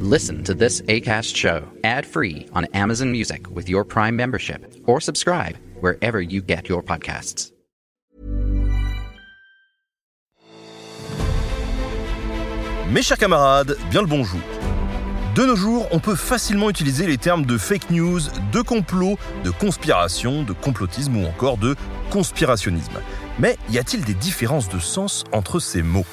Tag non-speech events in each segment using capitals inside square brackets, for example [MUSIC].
Listen to this ACAST show ad-free on Amazon Music with your Prime membership or subscribe wherever you get your podcasts. Mes chers camarades, bien le bonjour. De nos jours, on peut facilement utiliser les termes de fake news, de complot, de conspiration, de complotisme ou encore de conspirationnisme. Mais y a-t-il des différences de sens entre ces mots?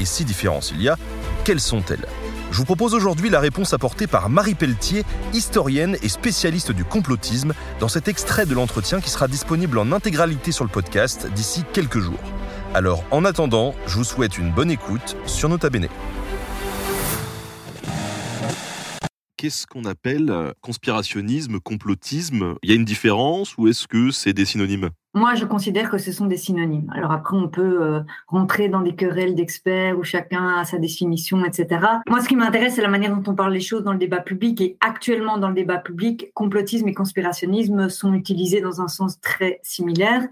Et si différences il y a, quelles sont-elles? Je vous propose aujourd'hui la réponse apportée par Marie Pelletier, historienne et spécialiste du complotisme, dans cet extrait de l'entretien qui sera disponible en intégralité sur le podcast d'ici quelques jours. Alors en attendant, je vous souhaite une bonne écoute sur Nota Bene. Qu'est-ce qu'on appelle euh, conspirationnisme, complotisme? Il y a une différence ou est-ce que c'est des synonymes? Moi, je considère que ce sont des synonymes. Alors après, on peut euh, rentrer dans des querelles d'experts où chacun a sa définition, etc. Moi, ce qui m'intéresse, c'est la manière dont on parle les choses dans le débat public. Et actuellement, dans le débat public, complotisme et conspirationnisme sont utilisés dans un sens très similaire.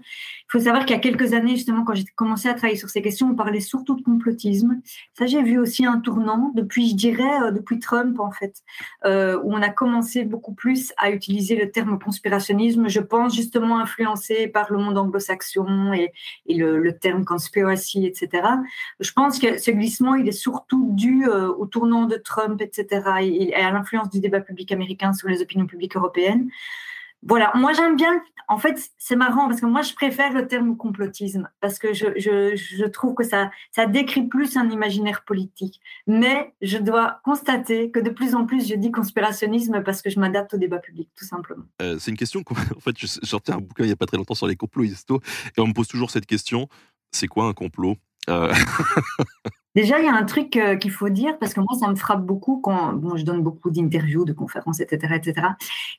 Il faut savoir qu'il y a quelques années, justement, quand j'ai commencé à travailler sur ces questions, on parlait surtout de complotisme. Ça, j'ai vu aussi un tournant depuis, je dirais, euh, depuis Trump, en fait, euh, où on a commencé beaucoup plus à utiliser le terme conspirationnisme. Je pense justement influencé par le monde anglo-saxon et, le, terme conspiracy, etc. Je pense que ce glissement, il est surtout dû euh, au tournant de Trump, etc., et à l'influence du débat public américain sur les opinions publiques européennes. Voilà, moi j'aime bien, en fait c'est marrant parce que moi je préfère le terme complotisme parce que je, je, je, trouve que ça, ça décrit plus un imaginaire politique. Mais je dois constater que de plus en plus je dis conspirationnisme parce que je m'adapte au débat public, tout simplement. Euh, c'est une question, [LAUGHS] en fait j'ai sorti un bouquin il n'y a pas très longtemps sur les complots histo et on me pose toujours cette question, c'est quoi un complot? Euh, [LAUGHS] Déjà, il y a un truc euh, qu'il faut dire, parce que moi, ça me frappe beaucoup quand je donne beaucoup d'interviews, de conférences, etc., etc.,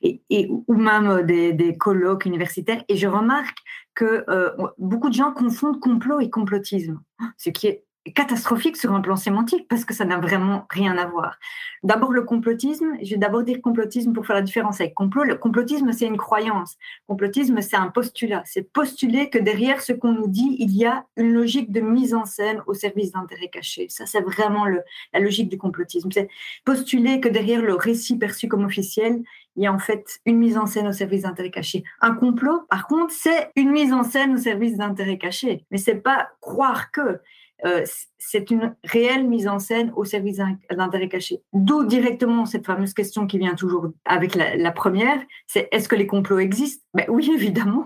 et, ou même euh, des, des, colloques universitaires, et je remarque que euh, beaucoup de gens confondent complot et complotisme, ce qui est catastrophique sur un plan sémantique parce que ça n'a vraiment rien à voir. D'abord le complotisme, je vais d'abord dire complotisme pour faire la différence avec complot. Le complotisme, c'est une croyance. Complotisme, c'est un postulat. C'est postuler que derrière ce qu'on nous dit, il y a une logique de mise en scène au service d'intérêts cachés. Ça, c'est vraiment le, la logique du complotisme. C'est postuler que derrière le récit perçu comme officiel, il y a en fait une mise en scène au service d'intérêts cachés. Un complot, par contre, c'est une mise en scène au service d'intérêts cachés. Mais c'est pas croire que. Euh, c'est une réelle mise en scène au service d'intérêts cachés. D'où directement cette fameuse question qui vient toujours avec la, première, c'est est-ce que les complots existent? Ben Oui, [LAUGHS] évidemment.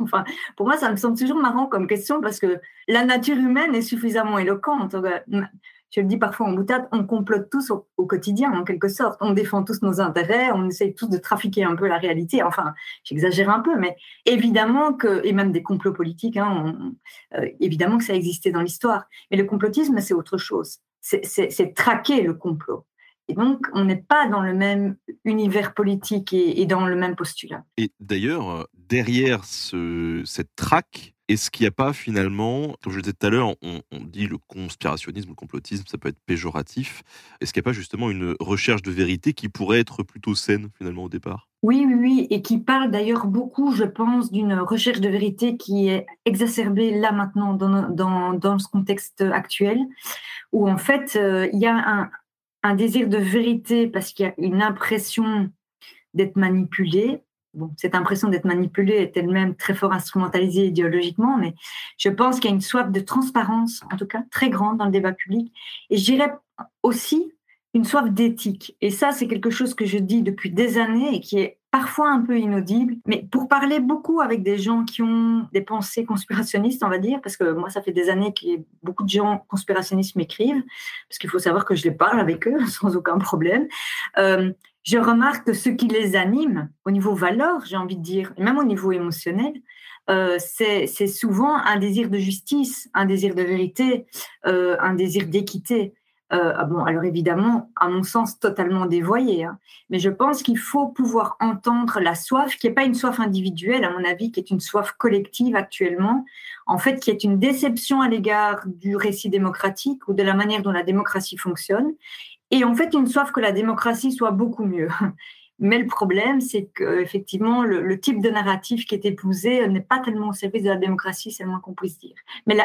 Pour moi, ça me semble toujours marrant comme question parce que la nature humaine est suffisamment éloquente je le dis parfois en boutade, on complote tous au, quotidien, en quelque sorte. On défend tous nos intérêts, on essaye tous de trafiquer un peu la réalité. Enfin, j'exagère un peu, mais évidemment que, et même des complots politiques, hein, euh, évidemment que ça existait dans l'histoire. Mais le complotisme, c'est autre chose. C'est traquer le complot. Et donc, on n'est pas dans le même univers politique et, dans le même postulat. Et d'ailleurs, euh, derrière ce, cette traque, est-ce qu'il n'y a pas finalement, comme je le disais tout à l'heure, on, dit le conspirationnisme, le complotisme, ça peut être péjoratif. Est-ce qu'il n'y a pas justement une recherche de vérité qui pourrait être plutôt saine finalement au départ? Oui, oui, oui, et qui parle d'ailleurs beaucoup, je pense, d'une recherche de vérité qui est exacerbée là maintenant dans, dans, ce contexte actuel, où en fait euh, il y a un désir de vérité parce qu'il y a une impression d'être manipulé. Cette impression d'être manipulé est elle-même très fort instrumentalisée idéologiquement, mais je pense qu'il y a une soif de transparence, en tout cas très grande dans le débat public. Et je aussi une soif d'éthique. Et ça, c'est quelque chose que je dis depuis des années et qui est parfois un peu inaudible, mais pour parler beaucoup avec des gens qui ont des pensées conspirationnistes, on va dire, parce que moi, ça fait des années que beaucoup de gens conspirationnistes m'écrivent, parce qu'il faut savoir que je les parle avec eux [LAUGHS] sans aucun problème. Euh, je remarque que ce qui les anime, au niveau valeur, j'ai envie de dire, et même au niveau émotionnel, euh, c'est souvent un désir de justice, un désir de vérité, euh, un désir d'équité. Euh, ah bon, alors évidemment, à mon sens, totalement dévoyé. Hein. Mais je pense qu'il faut pouvoir entendre la soif, qui n'est pas une soif individuelle, à mon avis, qui est une soif collective actuellement, en fait, qui est une déception à l'égard du récit démocratique ou de la manière dont la démocratie fonctionne, et en fait une soif que la démocratie soit beaucoup mieux. [LAUGHS] Mais le problème, c'est qu'effectivement, le, le type de narratif qui est épousé n'est pas tellement au service de la démocratie, c'est le moins qu'on puisse dire. Mais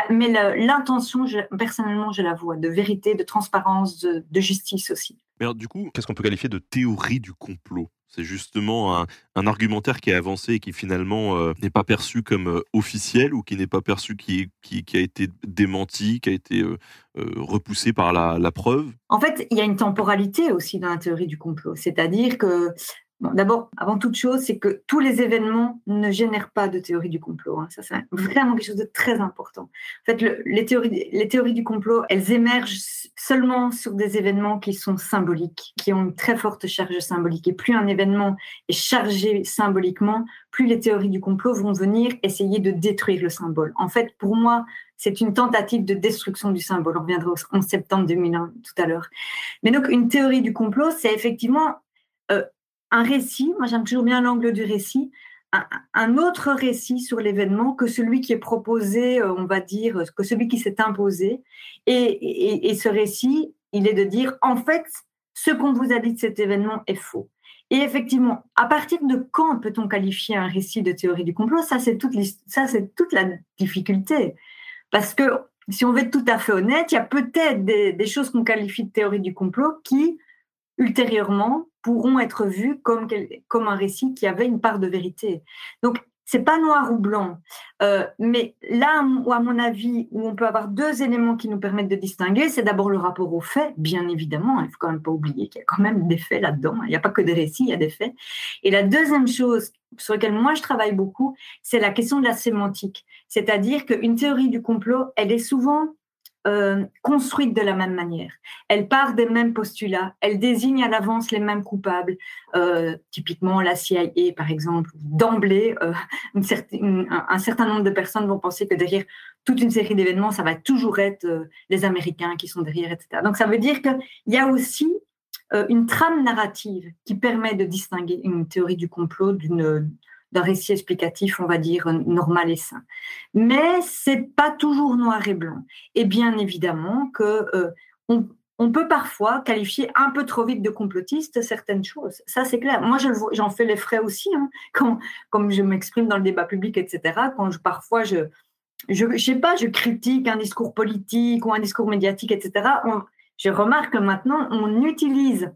l'intention, personnellement, je la vois, de vérité, de transparence, de, de justice aussi. Mais alors, du coup, qu'est-ce qu'on peut qualifier de théorie du complot? C'est justement un, argumentaire qui est avancé et qui finalement euh, n'est pas perçu comme euh, officiel ou qui n'est pas perçu qui, a été démenti, qui a été euh, repoussé par la, preuve. En fait, il y a une temporalité aussi dans la théorie du complot. C'est-à-dire que D'abord, avant toute chose, c'est que tous les événements ne génèrent pas de théorie du complot. Hein. Ça, c'est vraiment quelque chose de très important. En fait, les, théories, les théories du complot, elles émergent seulement sur des événements qui sont symboliques, qui ont une très forte charge symbolique. Et plus un événement est chargé symboliquement, plus les théories du complot vont venir essayer de détruire le symbole. En fait, pour moi, c'est une tentative de destruction du symbole. On reviendra en septembre 2001 tout à l'heure. Mais donc, une théorie du complot, c'est effectivement euh, un récit, moi j'aime toujours bien l'angle du récit, un, autre récit sur l'événement que celui qui est proposé, euh, on va dire, que celui qui s'est imposé. Et, ce récit, il est de dire, en fait, ce qu'on vous a dit de cet événement est faux. Et effectivement, à partir de quand peut-on qualifier un récit de théorie du complot? Ça, c'est toute, toute la difficulté. Parce que si on veut être tout à fait honnête, il y a peut-être des choses qu'on qualifie de théorie du complot qui, ultérieurement, pourront être vus comme, comme un récit qui avait une part de vérité. Donc, c'est pas noir ou blanc, euh, mais là à mon avis, où on peut avoir deux éléments qui nous permettent de distinguer, c'est d'abord le rapport aux faits, bien évidemment. Il faut quand même pas oublier qu'il y a quand même des faits là-dedans. Il n'y a pas que des récits, il y a des faits. Et la deuxième chose sur laquelle moi je travaille beaucoup, c'est la question de la sémantique. C'est-à-dire qu'une théorie du complot, elle est souvent euh, construite de la même manière. Elle part des mêmes postulats, elle désigne à l'avance les mêmes coupables. Euh, typiquement, la CIA, par exemple, d'emblée, euh, un, certain nombre de personnes vont penser que derrière toute une série d'événements, ça va toujours être les Américains qui sont derrière, etc. Donc ça veut dire qu'il y a aussi une trame narrative qui permet de distinguer une théorie du complot d'une d'un récit explicatif, on va dire, normal et sain. Mais c'est pas toujours noir et blanc. Et bien évidemment que euh, on, peut parfois qualifier un peu trop vite de complotiste certaines choses. Ça, c'est clair. Moi, j'en fais les frais aussi, hein, quand, comme je m'exprime dans le débat public, etc. Quand je, parfois, je, je, sais pas, je critique un discours politique ou un discours médiatique, etc. je remarque que maintenant, on utilise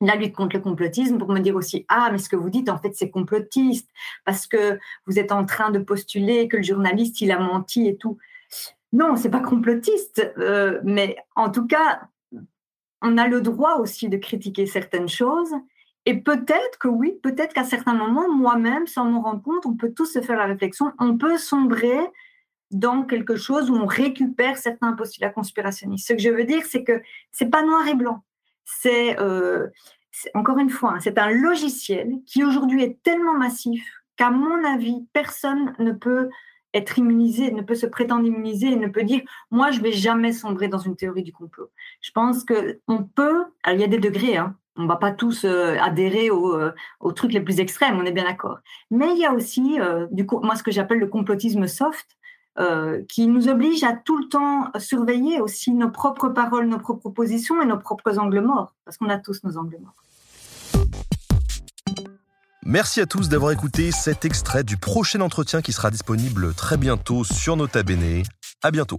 la lutte contre le complotisme pour me dire aussi ah mais ce que vous dites en fait c'est complotiste parce que vous êtes en train de postuler que le journaliste il a menti et tout. Non c'est pas complotiste euh, mais en tout cas on a le droit aussi de critiquer certaines choses et peut-être que oui peut-être qu'à certains moments moi-même sans m'en rendre compte on peut tous se faire la réflexion on peut sombrer dans quelque chose où on récupère certains postulats conspirationnistes. Ce que je veux dire c'est que c'est pas noir et blanc c'est, encore une fois, hein, c'est un logiciel qui aujourd'hui est tellement massif qu'à mon avis, personne ne peut être immunisé, ne peut se prétendre immunisé ne peut dire moi je vais jamais sombrer dans une théorie du complot. Je pense que on peut, alors il y a des degrés, hein, on va pas tous euh, adhérer euh, aux, trucs les plus extrêmes, on est bien d'accord. Mais il y a aussi du coup moi ce que j'appelle le complotisme soft, euh, qui nous oblige à tout le temps surveiller aussi nos propres paroles, nos propres positions et nos propres angles morts, parce qu'on a tous nos angles morts. Merci à tous d'avoir écouté cet extrait du prochain entretien qui sera disponible très bientôt sur Nota Bene. À bientôt.